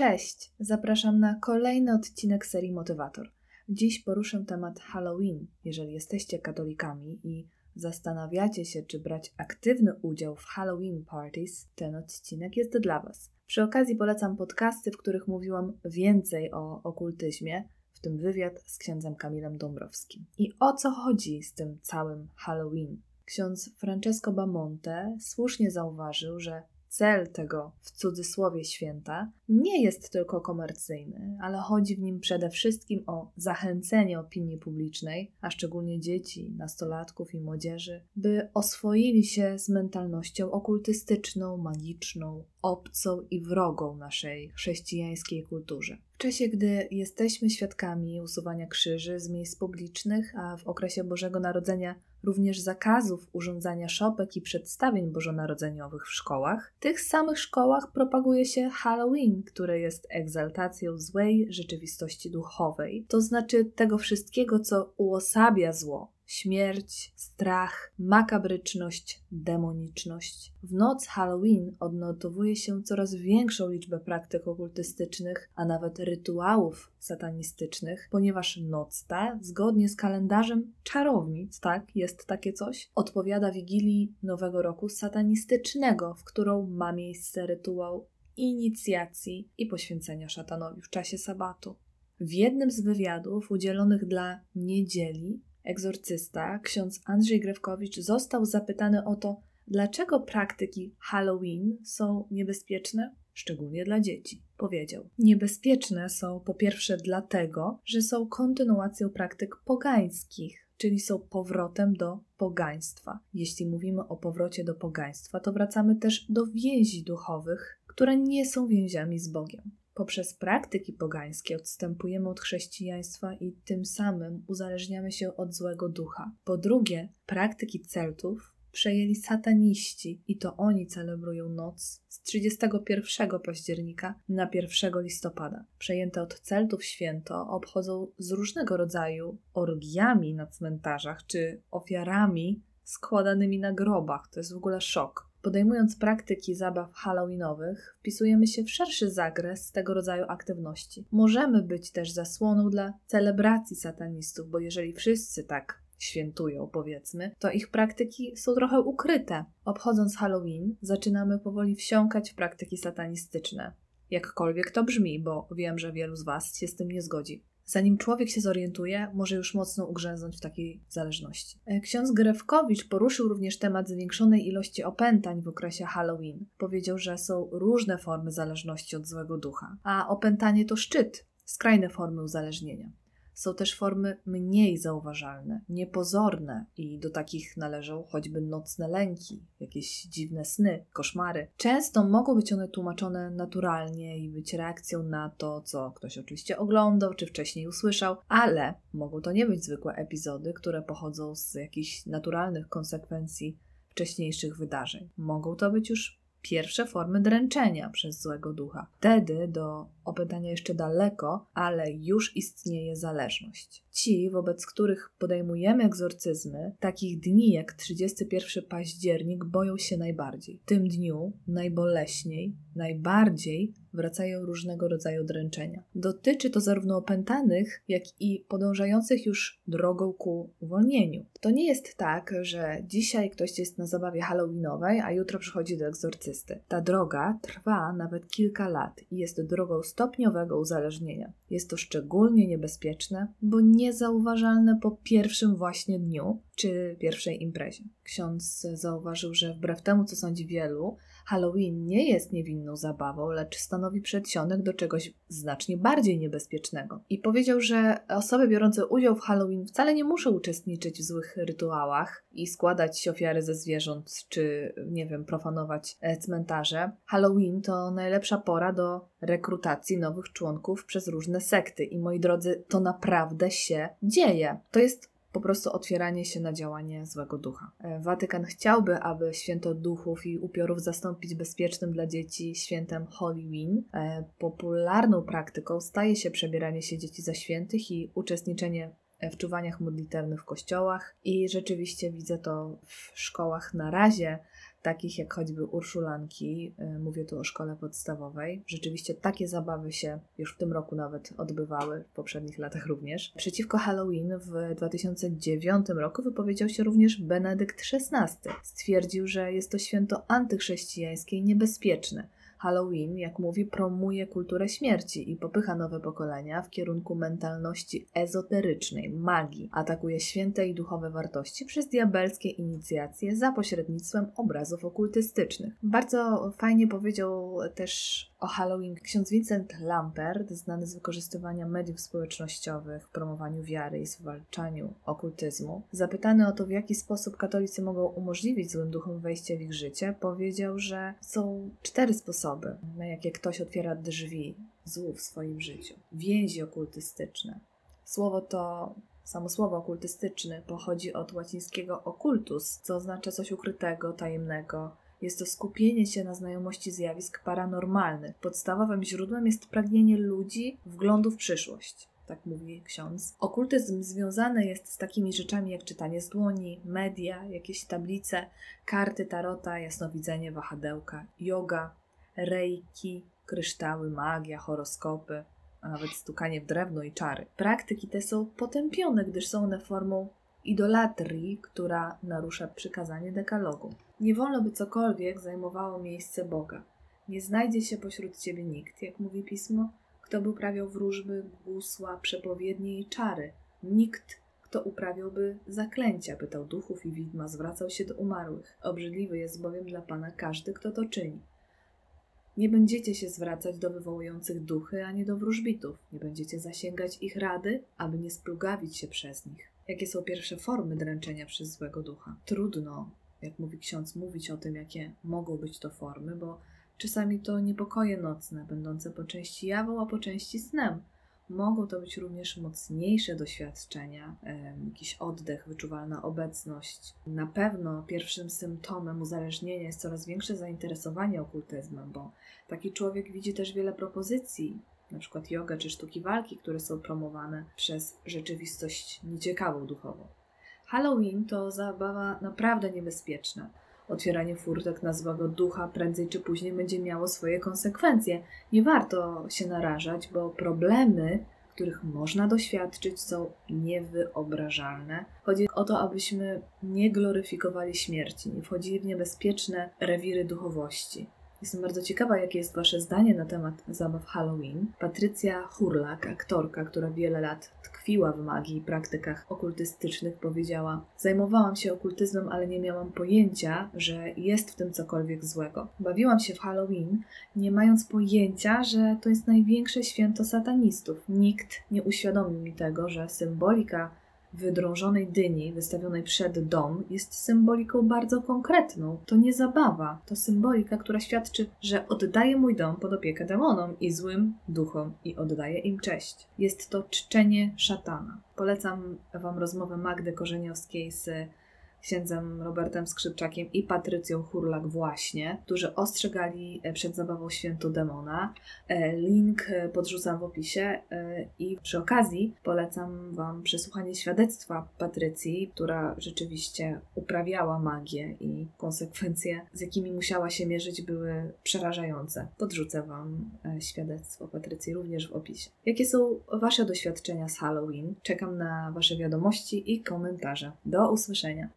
Cześć! Zapraszam na kolejny odcinek serii Motywator. Dziś poruszę temat Halloween. Jeżeli jesteście katolikami i zastanawiacie się, czy brać aktywny udział w Halloween parties, ten odcinek jest dla Was. Przy okazji polecam podcasty, w których mówiłam więcej o okultyzmie, w tym wywiad z księdzem Kamilem Dąbrowskim. I o co chodzi z tym całym Halloween? Ksiądz Francesco Bamonte słusznie zauważył, że cel tego w cudzysłowie święta nie jest tylko komercyjny, ale chodzi w nim przede wszystkim o zachęcenie opinii publicznej, a szczególnie dzieci, nastolatków i młodzieży, by oswoili się z mentalnością okultystyczną, magiczną, obcą i wrogą naszej chrześcijańskiej kulturze. W czasie, gdy jesteśmy świadkami usuwania krzyży z miejsc publicznych, a w okresie Bożego Narodzenia również zakazów urządzania szopek i przedstawień bożonarodzeniowych w szkołach, w tych samych szkołach propaguje się Halloween, które jest egzaltacją złej rzeczywistości duchowej, to znaczy tego wszystkiego, co uosabia zło, śmierć, strach, makabryczność, demoniczność. W noc Halloween odnotowuje się coraz większą liczbę praktyk okultystycznych, a nawet rytuałów satanistycznych, ponieważ noc ta, zgodnie z kalendarzem czarownic, tak, jest takie coś, odpowiada Wigilii Nowego Roku satanistycznego, w którą ma miejsce rytuał inicjacji i poświęcenia szatanowi w czasie sabatu. W jednym z wywiadów udzielonych dla niedzieli egzorcysta, ksiądz Andrzej Grewkowicz, został zapytany o to, dlaczego praktyki Halloween są niebezpieczne, szczególnie dla dzieci. Powiedział: Niebezpieczne są po pierwsze dlatego, że są kontynuacją praktyk pogańskich, czyli są powrotem do pogaństwa. Jeśli mówimy o powrocie do pogaństwa, to wracamy też do więzi duchowych, które nie są więziami z Bogiem. Poprzez praktyki pogańskie odstępujemy od chrześcijaństwa i tym samym uzależniamy się od złego ducha. Po drugie, praktyki Celtów przejęli sataniści i to oni celebrują noc z 31 października na 1 listopada. Przejęte od Celtów święto obchodzą z różnego rodzaju orgiami na cmentarzach czy ofiarami składanymi na grobach. To jest w ogóle szok. Podejmując praktyki zabaw halloweenowych, wpisujemy się w szerszy zakres tego rodzaju aktywności. Możemy być też zasłoną dla celebracji satanistów, bo jeżeli wszyscy tak świętują, powiedzmy, to ich praktyki są trochę ukryte. Obchodząc Halloween, zaczynamy powoli wsiąkać w praktyki satanistyczne. Jakkolwiek to brzmi, bo wiem, że wielu z Was się z tym nie zgodzi. Zanim człowiek się zorientuje, może już mocno ugrzęznąć w takiej zależności. E, ksiądz Grewkowicz poruszył również temat zwiększonej ilości opętań w okresie Halloween. Powiedział, że są różne formy zależności od złego ducha, a opętanie to szczyt, skrajne formy uzależnienia. Są też formy mniej zauważalne, niepozorne i do takich należą choćby nocne lęki, jakieś dziwne sny, koszmary. Często mogą być one tłumaczone naturalnie i być reakcją na to, co ktoś oczywiście oglądał czy wcześniej usłyszał, ale mogą to nie być zwykłe epizody, które pochodzą z jakichś naturalnych konsekwencji wcześniejszych wydarzeń. Mogą to być już pierwsze formy dręczenia przez złego ducha. Wtedy do opętania jeszcze daleko, ale już istnieje zależność. Ci, wobec których podejmujemy egzorcyzmy, takich dni jak 31 październik boją się najbardziej. W tym dniu najboleśniej, najbardziej wracają różnego rodzaju dręczenia. Dotyczy to zarówno opętanych, jak i podążających już drogą ku uwolnieniu. To nie jest tak, że dzisiaj ktoś jest na zabawie halloweenowej, a jutro przychodzi do egzorcysty. Ta droga trwa nawet kilka lat i jest drogą stopniowego uzależnienia. Jest to szczególnie niebezpieczne, bo niezauważalne po pierwszym właśnie dniu czy pierwszej imprezie. Ksiądz zauważył, że wbrew temu, co sądzi wielu, Halloween nie jest niewinną zabawą, lecz stanowi przedsionek do czegoś znacznie bardziej niebezpiecznego. I powiedział, że osoby biorące udział w Halloween wcale nie muszą uczestniczyć w złych rytuałach i składać ofiary ze zwierząt, czy nie wiem, profanować e, cmentarze. Halloween to najlepsza pora do rekrutacji nowych członków przez różne sekty. I moi drodzy, to naprawdę się dzieje. To jest po prostu otwieranie się na działanie złego ducha. E, Watykan chciałby, aby święto duchów i upiorów zastąpić bezpiecznym dla dzieci świętem Halloween. E, popularną praktyką staje się przebieranie się dzieci za świętych i uczestniczenie w czuwaniach modlitewnych w kościołach i rzeczywiście widzę to w szkołach na razie takich jak choćby Urszulanki, y, mówię tu o szkole podstawowej. Rzeczywiście takie zabawy się już w tym roku nawet odbywały, w poprzednich latach również. Przeciwko Halloween w 2009 roku wypowiedział się również Benedykt XVI. Stwierdził, że jest to święto antychrześcijańskie i niebezpieczne Halloween, jak mówi, promuje kulturę śmierci i popycha nowe pokolenia w kierunku mentalności ezoterycznej, magii. Atakuje święte i duchowe wartości przez diabelskie inicjacje za pośrednictwem obrazów okultystycznych. Bardzo fajnie powiedział też o Halloween ksiądz Vincent Lampert, znany z wykorzystywania mediów społecznościowych w promowaniu wiary i zwalczaniu okultyzmu. Zapytany o to, w jaki sposób katolicy mogą umożliwić złym duchom wejście w ich życie, powiedział, że są cztery sposoby, na jakie ktoś otwiera drzwi złu w swoim życiu. Więzi okultystyczne. Słowo to Samo słowo okultystyczny pochodzi od łacińskiego occultus, co oznacza coś ukrytego, tajemnego, jest to skupienie się na znajomości zjawisk paranormalnych. Podstawowym źródłem jest pragnienie ludzi wglądu w przyszłość tak mówi ksiądz. Okultyzm związany jest z takimi rzeczami jak czytanie z dłoni, media, jakieś tablice, karty tarota, jasnowidzenie, wahadełka, yoga, reiki, kryształy, magia, horoskopy, a nawet stukanie w drewno i czary. Praktyki te są potępione, gdyż są one formą idolatrii, która narusza przykazanie dekalogu. Nie wolno, by cokolwiek zajmowało miejsce Boga. Nie znajdzie się pośród ciebie nikt, jak mówi pismo, kto by uprawiał wróżby, gusła, przepowiednie i czary. Nikt, kto uprawiałby zaklęcia, pytał duchów i widma, zwracał się do umarłych. Obrzydliwy jest bowiem dla Pana każdy, kto to czyni. Nie będziecie się zwracać do wywołujących duchy, ani do wróżbitów. Nie będziecie zasięgać ich rady, aby nie splugawić się przez nich. Jakie są pierwsze formy dręczenia przez złego ducha? Trudno, jak mówi ksiądz, mówić o tym, jakie mogą być to formy, bo czasami to niepokoje nocne, będące po części jawą, a po części snem. Mogą to być również mocniejsze doświadczenia, jakiś oddech, wyczuwalna obecność. Na pewno pierwszym symptomem uzależnienia jest coraz większe zainteresowanie okultyzmem, bo taki człowiek widzi też wiele propozycji, na przykład yoga czy sztuki walki, które są promowane przez rzeczywistość nieciekawą duchowo. Halloween to zabawa naprawdę niebezpieczna. Otwieranie furtek na złego ducha prędzej czy później będzie miało swoje konsekwencje. Nie warto się narażać, bo problemy, których można doświadczyć, są niewyobrażalne. Chodzi o to, abyśmy nie gloryfikowali śmierci, nie wchodzili w niebezpieczne rewiry duchowości. Jestem bardzo ciekawa, jakie jest Wasze zdanie na temat zabaw Halloween. Patrycja Hurlak, aktorka, która wiele lat tkwiła w magii i praktykach okultystycznych, powiedziała: Zajmowałam się okultyzmem, ale nie miałam pojęcia, że jest w tym cokolwiek złego. Bawiłam się w Halloween, nie mając pojęcia, że to jest największe święto satanistów. Nikt nie uświadomił mi tego, że symbolika wydrążonej dyni wystawionej przed dom jest symboliką bardzo konkretną. To nie zabawa, to symbolika, która świadczy, że oddaję mój dom pod opiekę demonom i złym duchom i oddaję im cześć. Jest to czczenie szatana. Polecam Wam rozmowę Magdy Korzeniowskiej z księdzem Robertem Skrzypczakiem i Patrycją Hurlak właśnie, którzy ostrzegali e, przed zabawą święto demona. E, link e, podrzucam w opisie i przy okazji polecam Wam przesłuchanie świadectwa Patrycji, która rzeczywiście uprawiała magię i konsekwencje, z jakimi musiała się mierzyć, były przerażające. Podrzucę Wam świadectwo Patrycji również w opisie. Jakie są Wasze doświadczenia z Halloween? Czekam na Wasze wiadomości i komentarze. Do usłyszenia.